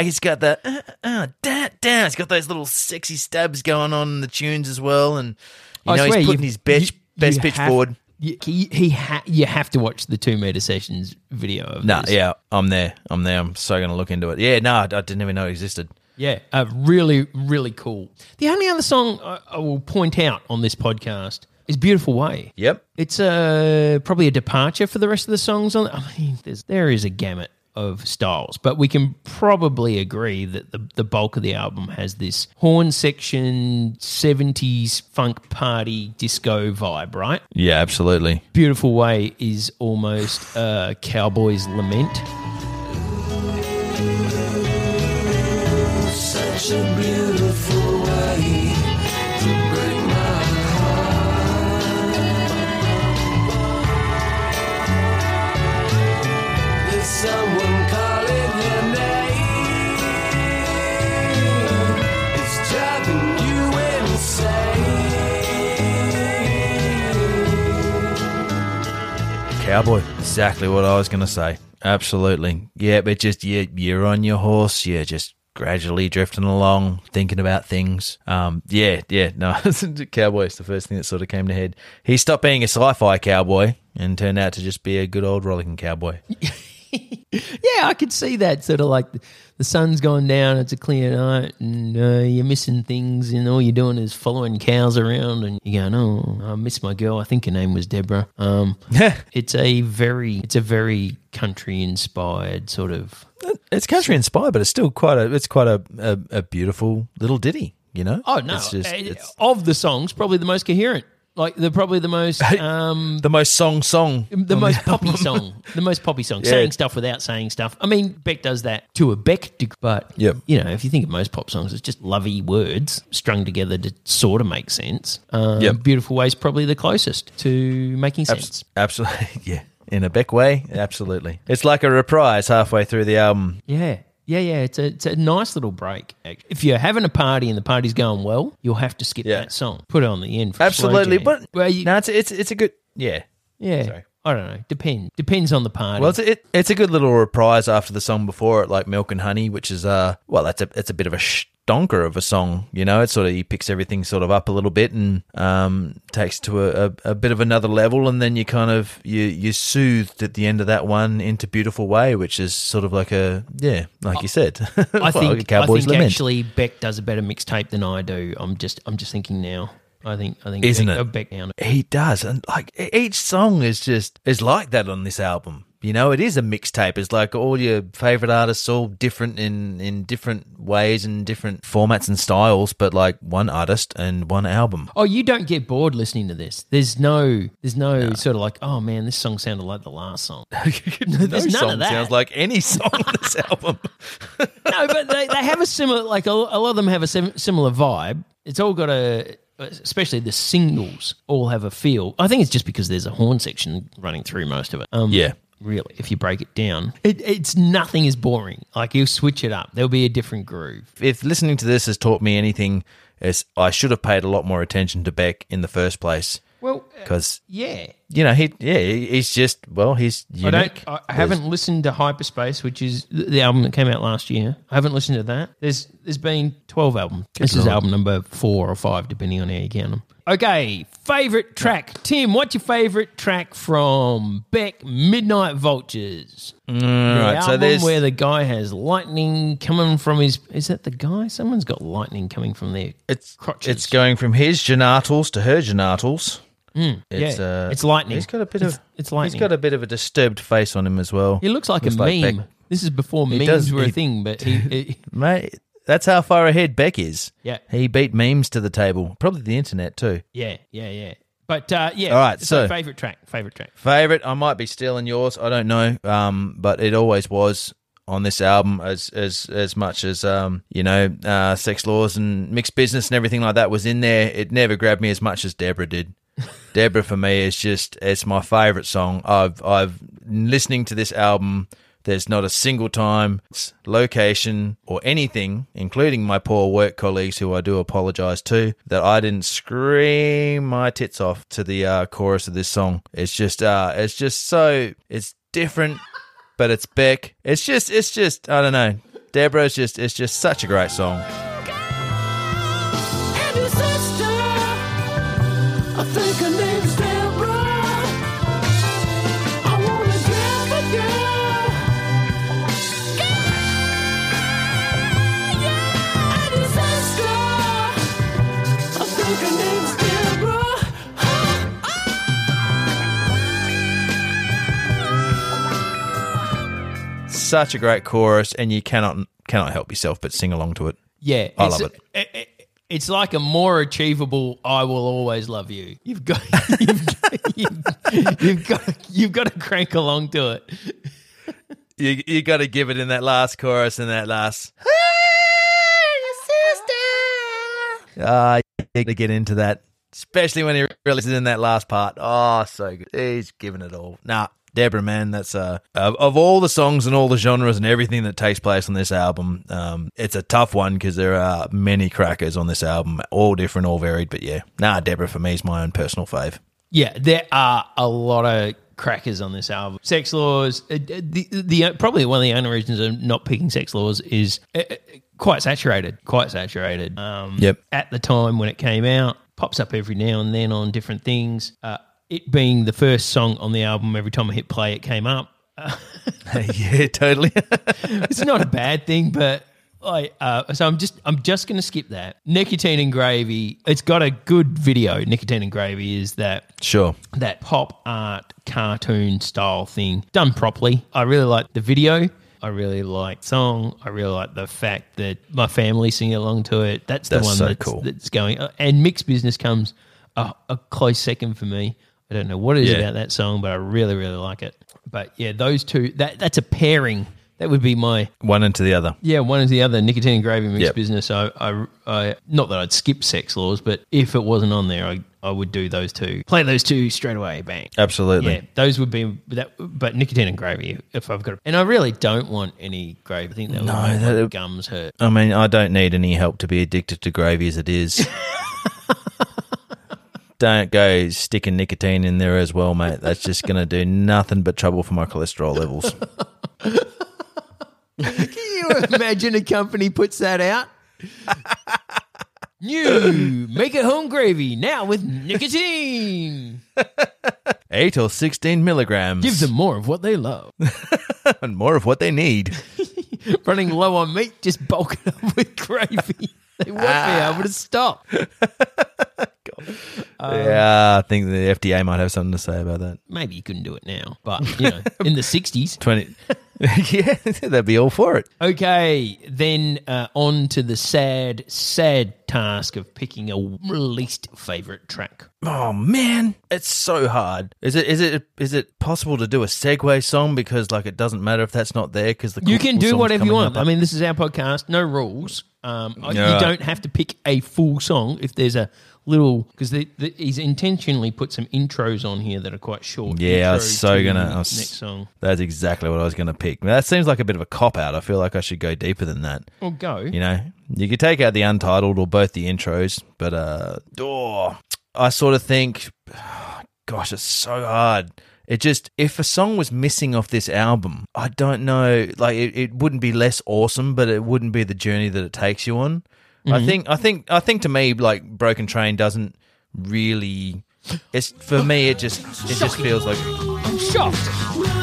S3: he's got the uh, uh, da, da. He's got those little sexy stabs going on in the tunes as well, and you
S2: I
S3: know
S2: swear,
S3: he's putting
S2: you-
S3: his best
S2: you-
S3: best
S2: you
S3: pitch
S2: have-
S3: forward.
S2: You, he, he ha- you have to watch the two meter sessions video of
S3: No, yeah, I'm there. I'm there. I'm so going to look into it. Yeah, no, I, I didn't even know it existed.
S2: Yeah, uh, really, really cool. The only other song I, I will point out on this podcast is "Beautiful Way."
S3: Yep.
S2: It's uh, probably a departure for the rest of the songs on. I mean, there's, there is a gamut of styles, but we can probably agree that the, the bulk of the album has this horn section, 70s funk party disco vibe, right?
S3: Yeah, absolutely.
S2: Beautiful Way is almost a cowboy's lament.
S7: Such a beautiful
S3: Cowboy. Exactly what I was going to say. Absolutely. Yeah, but just you, you're on your horse. You're just gradually drifting along, thinking about things. Um, yeah, yeah. No, cowboy is the first thing that sort of came to head. He stopped being a sci-fi cowboy and turned out to just be a good old rollicking cowboy.
S2: Yeah, I could see that sort of like the, sun's gone down, it's a clear night, and uh, you're missing things, and all you're doing is following cows around, and you're going, "Oh, I miss my girl. I think her name was Deborah." Um, it's a very, it's a very country inspired sort of.
S3: it's country inspired, but it's still quite a. It's quite a a, a beautiful little ditty. You know.
S2: Oh no!
S3: It's just,
S2: Uh,
S3: it's,
S2: of the songs, probably the most coherent. Like the probably the most um
S3: The most song song.
S2: the most poppy song, the most poppy song,
S3: Yeah.
S2: saying stuff without saying stuff. I mean, Beck does that to a Beck, degree, but
S3: Yep.
S2: you know, if you think of most pop songs, it's just lovey words strung together to sort of make sense. Um,
S3: Yep.
S2: Beautiful Way's probably the closest to making sense.
S3: Abs- absolutely, yeah. In a Beck way, absolutely. It's like a reprise halfway through the album.
S2: Yeah. Yeah, yeah, it's a it's a nice little break. actually. If you're having a party and the party's going well, you'll have to skip
S3: Yeah.
S2: that song. Put it on the end. For slow
S3: Absolutely,
S2: jam.
S3: but
S2: well, you,
S3: no, it's it's it's a good yeah.
S2: yeah,
S3: sorry.
S2: I don't know. Depend depends on the party.
S3: Well, it's a, it, it's a good little reprise after the song before it, like "Milk and Honey," which is uh well, that's a it's a bit of a stonker of a song. You know, it sort of he picks everything sort of up a little bit and um takes to a, a, a bit of another level, and then you kind of you you soothed at the end of that one into "Beautiful Way," which is sort of like a yeah, like you said,
S2: I
S3: Well,
S2: think I think
S3: Lament.
S2: actually Beck does a better mixtape than I do. I'm just I'm just thinking now. I think I think
S3: Isn't
S2: Beck,
S3: it?
S2: Beck down.
S3: He does, and like each song is just is like that on this album. You know, it is a mixtape. It's like all your favorite artists, all different in in different ways and different formats and styles, but like one artist and one album.
S2: Oh, you don't get bored listening to this. There's no there's no, sort of like oh man, this song sounded like the last song.
S3: no
S2: there's none
S3: song
S2: of that.
S3: sounds like any song on this album.
S2: no, but they, they have a similar like a, a lot of them have a sim- similar vibe. It's all got a especially the singles all have a feel. I think it's just because there's a horn section running through most of it. Um,
S3: Yeah.
S2: Really, if you break it down, it, it's nothing is boring. Like you switch it up, there'll be a different groove.
S3: If listening to this has taught me anything, is I should have paid a lot more attention to Beck in the first place
S2: Well,
S3: because
S2: yeah,
S3: you know he yeah he's just well he's
S2: I
S3: unique.
S2: don't. I haven't listened to Hyperspace, which is the album that came out last year. I haven't listened to that. There's there's been twelve albums. this is
S3: lord.
S2: album number four or five, depending on how you count them. Okay, favorite track, Tim. What's your favorite track from Beck? Midnight Vultures.
S3: Mm, all
S2: The
S3: right, so there's
S2: where the guy has lightning coming from his. Is that the guy? Someone's got lightning coming from their.
S3: It's
S2: crotches.
S3: it's going from his genitals to her genitals.
S2: Yeah,
S3: It's, uh,
S2: it's lightning.
S3: He's got a bit
S2: It's-
S3: of
S2: it's lightning.
S3: He's got a bit of a disturbed face on him as well.
S2: He looks like
S3: Looks
S2: a
S3: like
S2: meme.
S3: Beck.
S2: This is before
S3: He
S2: memes
S3: does-
S2: were a thing, but he, he
S3: Mate, that's how far ahead Beck is.
S2: Yeah.
S3: he beat memes to the table. Probably the internet too.
S2: Yeah, yeah, yeah. But uh, yeah.
S3: All right, so-
S2: favorite track, favorite track.
S3: Favorite, I might be stealing yours. I don't know, um, but it always was on this album as as as much as um, you know, uh, Sexx Laws and Mixed Bizness and everything like that was in there. It never grabbed me as much as Debra did. Debra for me is just it's my favorite song. I've I've listening to this album. There's not a single time, location, or anything, including my poor work colleagues, who I do apologize to, that I didn't scream my tits off to the uh, chorus of this song. It's just, uh, it's just so, it's different, but it's Beck. It's just, it's just, I don't know. Debra's just, it's just such a great song. Such a great chorus, and you cannot, cannot help yourself but sing along to it.
S2: Yeah,
S3: I
S2: it's-
S3: love
S2: it- It's like a more achievable "I will always love you." You've got, you've, you've, you've got, you've got to crank along to it.
S3: You, you got to give it in that last chorus and that last. Ah, you to get into that, especially when he releases in that last part. Oh, so good. He's giving it all. Nah, Debra, man, that's uh of, all the songs and all the genres and everything that takes place on this album. Um, it's a tough one because there are many crackers on this album, all different, all varied. But yeah, nah, Debra for me is my own personal fave.
S2: Yeah, there are a lot of crackers on this album. Sexx Laws, uh, the, the probably one of the only reasons I'm not picking Sexx Laws is uh, uh, quite saturated, quite saturated. Um,
S3: Yep.
S2: At the time when it came out, pops up every now and then on different things. Uh, it being the first song on the album, every time I hit play, it came up.
S3: yeah, totally.
S2: it's not a bad thing, but I uh, so I'm just I'm just going to skip that. Nicotine and Gravy. It's got a good video. Nicotine and Gravy is that
S3: sure.
S2: that pop art cartoon style thing done properly. I really like the video. I really like the song. I really like the fact that my family singing along to it. That's the
S3: That's
S2: one
S3: so
S2: that's,
S3: cool.
S2: that's going. uh, And Mixed Bizness comes a, a close second for me. I don't know what it is
S3: Yeah.
S2: about that song, but I really, really like it. But yeah, those two that that's a pairing. That would be my
S3: One into the other.
S2: yeah. One is the other. Nicotine and gravy mixed
S3: Yep.
S2: business. I, I, I, not that I'd skip Sexx Laws, but if it wasn't on there, I, I would do those two. Play those two straight away. Bang.
S3: Absolutely.
S2: Yeah, those would be that. But nicotine and gravy, if I've got, and I really don't want any gravy. I think that would
S3: No,
S2: make my
S3: that-
S2: gums hurt.
S3: I mean, I don't need any help to be addicted to gravy as it is. don't go sticking nicotine in there as well, mate. That's just going to do nothing but trouble for my cholesterol levels.
S2: Can you imagine a company puts that out? New make it home gravy now with nicotine.
S3: Eight or 16 milligrams.
S2: Give them more of what they love.
S3: and more of what they need.
S2: Running low on meat, just bulk it up with gravy. They won't be able to stop.
S3: yeah, I think the FDA might have something to say about that.
S2: Maybe you couldn't do it now, but you know, in the '60s.
S3: 20. yeah, they'd be all for it.
S2: Okay, then uh, on to the sad, sad task of picking a least favorite track.
S3: Oh man, it's so hard. Is it is it is it possible to do a segue song because like it doesn't matter if that's not there because the
S2: You can do whatever you want.
S3: up?
S2: I mean, this is our podcast, no rules. Um,
S3: Yeah.
S2: You don't have to pick a full song if there's a little because the, the, he's intentionally put some intros on here that are quite short.
S3: Yeah, I was so
S2: to
S3: gonna. I was-
S2: next song.
S3: That's exactly what I was gonna pick. That seems like a bit of a cop out. I feel like I should go deeper than that.
S2: Well, go.
S3: You know, you could take out the untitled or both the intros, but uh, oh, I sort of think, gosh, it's so hard. It just if a song was missing off this album, I don't know. Like it, it wouldn't be less awesome, but it wouldn't be the journey that it takes you on. I think. I think. I think to me, like Broken Train doesn't really. It's for me. It just. It just feels like.
S2: I'm shocked.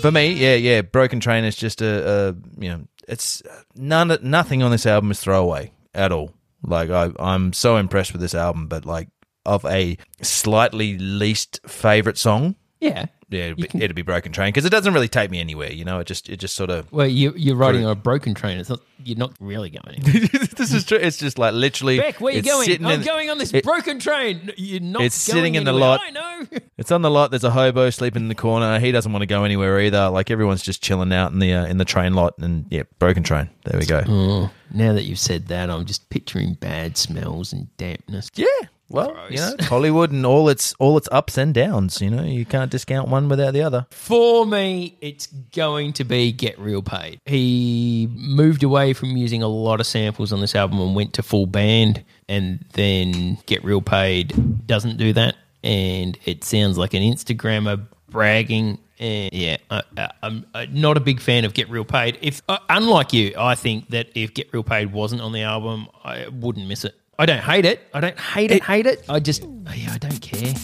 S3: For me, yeah, yeah. Broken Train is just a, a you know, it's none, nothing on this album is throwaway at all. Like I, I'm so impressed with this album, but like of a slightly least favorite song,
S2: Yeah.
S3: Yeah, it'd be,
S2: can-
S3: it'd be Broken Train because it doesn't really take me anywhere. You know, it just, it just sort of.
S2: Well, you, you're riding on a broken train. It's not. You're not really going. Anywhere.
S3: this is true. It's just like literally.
S2: Beck, where you going? I'm
S3: in-
S2: going on this
S3: it-
S2: broken train. You're not.
S3: It's sitting in the
S2: anywhere.
S3: lot.
S2: I know.
S3: It's on the lot. There's a hobo sleeping in the corner. He doesn't want to go anywhere either. Like everyone's just chilling out in the uh, in the train lot, and yeah, Broken Train. There we go.
S2: Oh, now that you've said that, I'm just picturing bad smells and dampness.
S3: Yeah. Well, you know, Hollywood and all its all its ups and downs. You know, you can't discount one without the other.
S2: For me, it's going to be Get Real Paid. He moved away from using a lot of samples on this album and went to full band, and then Get Real Paid doesn't do that, and it sounds like an Instagrammer bragging. And yeah, I, I'm uh, not a big fan of Get Real Paid. If uh, unlike you, I think that if Get Real Paid wasn't on the album, I wouldn't miss it. I don't hate it. I don't hate it. hate it. I just yeah, I don't care.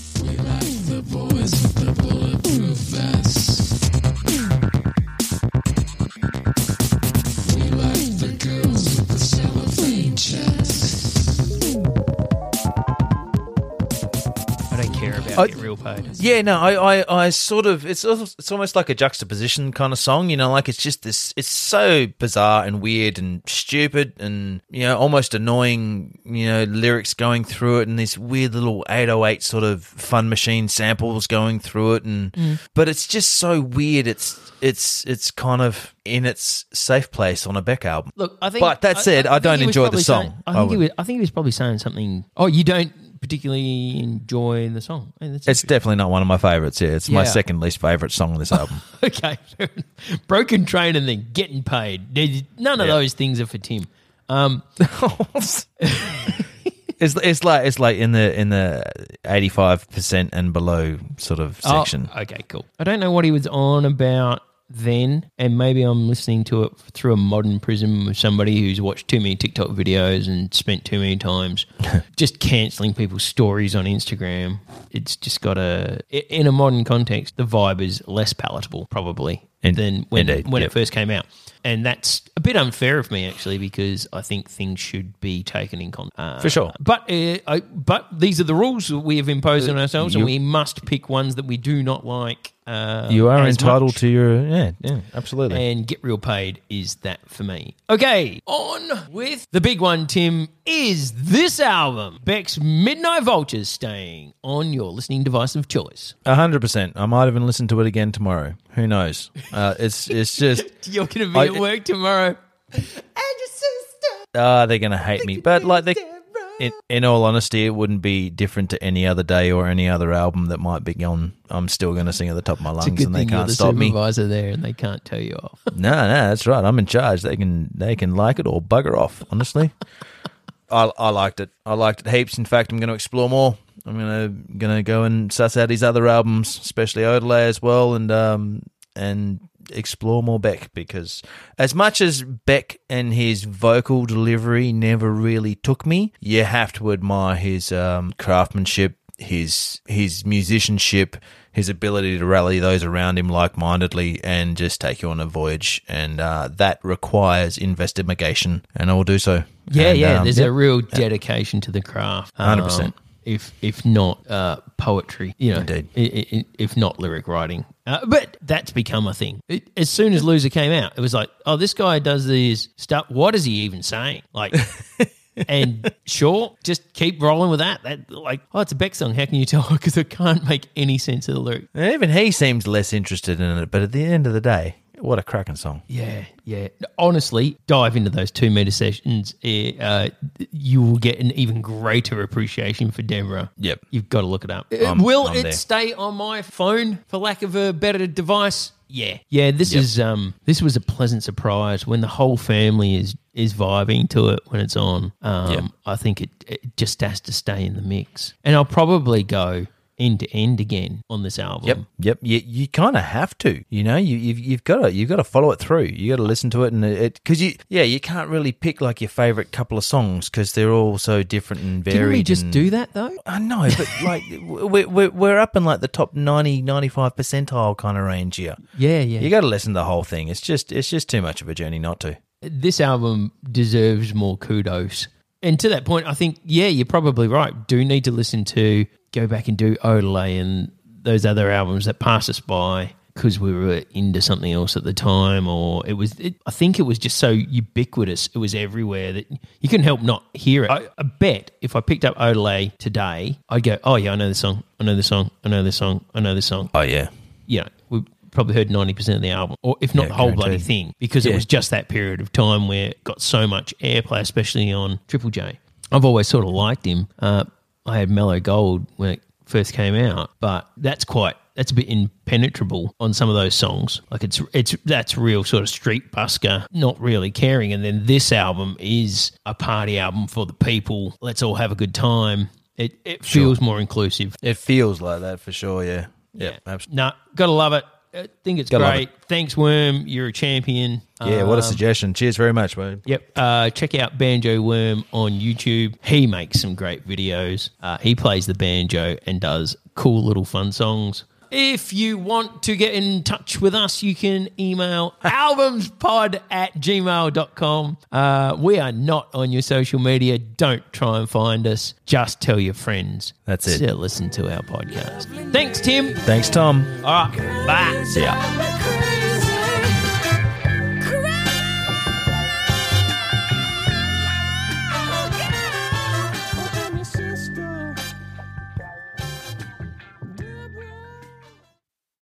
S2: I- Get Real Paid.
S3: Yeah, no, I, I, I sort of it's it's almost like a juxtaposition kind of song, you know, like it's just this it's so bizarre and weird and stupid and you know almost annoying, you know, lyrics going through it and this weird little 808 sort of fun machine samples going through it and mm. but it's just so weird. It's it's it's kind of in its safe place on a Beck album.
S2: Look, I think.
S3: But that said, I
S2: think
S3: don't enjoy the song.
S2: saying-
S3: I
S2: I think he
S3: would-
S2: was. I think he was probably saying something. Oh, you don't particularly enjoy the song. Hey,
S3: It's definitely not one of my favorites. Yeah, it's my second least favorite song on this album.
S2: okay. Broken train and then getting paid. There's- None of
S3: Yeah.
S2: those things are for Tim. Um,
S3: it's it's like it's like in the in the eighty five percent and below sort of
S2: oh,
S3: section.
S2: okay, cool. I don't know what he was on about then, and maybe I'm listening to it through a modern prism of somebody who's watched too many TikTok videos and spent too many times just canceling people's stories on Instagram. It's just got a, in a modern context, the vibe is less palatable, probably,
S3: In-
S2: than when,
S3: indeed,
S2: when
S3: yep.
S2: it first came out. And that's a bit unfair of me, actually, because I think things should be taken in context. Uh,
S3: For sure.
S2: But uh, I, but these are the rules that we have imposed on ourselves, and we must pick ones that we do not like. Uh,
S3: You are entitled
S2: much.
S3: to your yeah, yeah, absolutely.
S2: And Get Real Paid is that for me. Okay, on with the big one, Tim, is this album, Beck's Midnight Vultures, staying on your listening device of choice.
S3: A hundred percent. I might even listen to it again tomorrow. Who knows? Uh, it's it's just
S2: You're going to be
S3: I-
S2: at work tomorrow. And your sister.
S3: Ah, they're gonna hate me. But like they, in, in all honesty, it wouldn't be different to any other day or any other album that might be on. I'm still gonna sing at the top of my lungs, and they can't
S2: the
S3: stop me.
S2: supervisor there and they can't tell you off.
S3: No, no, that's right. I'm in charge. They can they can like it or bugger off. Honestly, I I liked it. I liked it heaps. In fact, I'm going to explore more. I'm gonna gonna go and suss out his other albums, especially Odelay as well, and um and explore more Beck because as much as Beck and his vocal delivery never really took me, you have to admire his um, craftsmanship, his his musicianship, his ability to rally those around him like-mindedly and just take you on a voyage, and uh, that requires investigation, and I will do so.
S2: Yeah,
S3: And,
S2: yeah.
S3: um,
S2: There's
S3: yeah.
S2: a real dedication to the craft.
S3: 100%.
S2: Um, if if not uh, poetry, you know,
S3: Indeed.
S2: if not lyric writing, uh, but that's become a thing. It, as soon as Loser came out, it was like, oh, this guy does these stuff. What is he even saying? Like, and sure, just keep rolling with that. That like, oh, it's a Beck song. How can you tell? Because it can't make any sense of the lyric.
S3: And even he seems less interested in it, but at the end of the day, what a cracking song.
S2: Yeah, yeah. Honestly, dive into those two meter sessions. Uh, you will get an even greater appreciation for Debra.
S3: Yep.
S2: You've got to look it up.
S3: I'm-
S2: will
S3: I'm
S2: it
S3: there.
S2: stay on my phone for lack of a better device? Yeah, yeah. This is um, this was a pleasant surprise when the whole family is is vibing to it when it's on. Um,
S3: Yep.
S2: I think it, it just has to stay in the mix, and I'll probably go end to end again on this album.
S3: Yep, yep. You you kind of have to, you know. You you've, you've got to you've got to follow it through. You got to listen to it, and it because you yeah you can't really pick like your favorite couple of songs because they're all so different and varied.
S2: Didn't we just
S3: and-
S2: do that though?
S3: I know, but like we're, we're we're up in like the top 90, 95 percentile kind of range here.
S2: Yeah, yeah.
S3: You got to listen to the whole thing. It's just it's just too much of a journey not to.
S2: this album deserves more kudos. And to that point, I think, yeah, you're probably right. Do need to listen to, go back and do Odelay and those other albums that passed us by because we were into something else at the time, or it was, it, I think it was just so ubiquitous. It was everywhere that you couldn't help not hear it. I, I bet if I picked up Odelay today, I'd go, oh, yeah, I know the song. I know the song. I know the song. I know the song
S3: Oh yeah,
S2: yeah. we probably heard 90% of the album, or if not
S3: Yeah,
S2: the whole bloody thing, because it was just that period of time where it got so much airplay, especially on Triple J. I've always sort of liked him. Uh, I had Mellow Gold when it first came out, but that's quite. That's a bit impenetrable on some of those songs. Like it's it's that's real sort of street busker, not really caring. And then this album is a party album for the people. Let's all have a good time. It it feels more inclusive.
S3: it feels like that for sure. Yeah, yeah, absolutely.
S2: No, gotta love it. I think it's
S3: Gotta love
S2: great. Thanks, Worm. You're a champion.
S3: Yeah, what a
S2: Um,
S3: suggestion. Cheers very much, man.
S2: Yep. Uh, check out Banjo Worm on YouTube. He makes some great videos. Uh, he plays the banjo and does cool little fun songs. If you want to get in touch with us, you can email albumspod at gmail.com. Uh, we are not on your social media. Don't try and find us. Just tell your friends.
S3: That's it.
S2: To listen to our podcast. Thanks, Tim.
S3: Thanks, Tom.
S2: All right. Bye.
S3: See ya.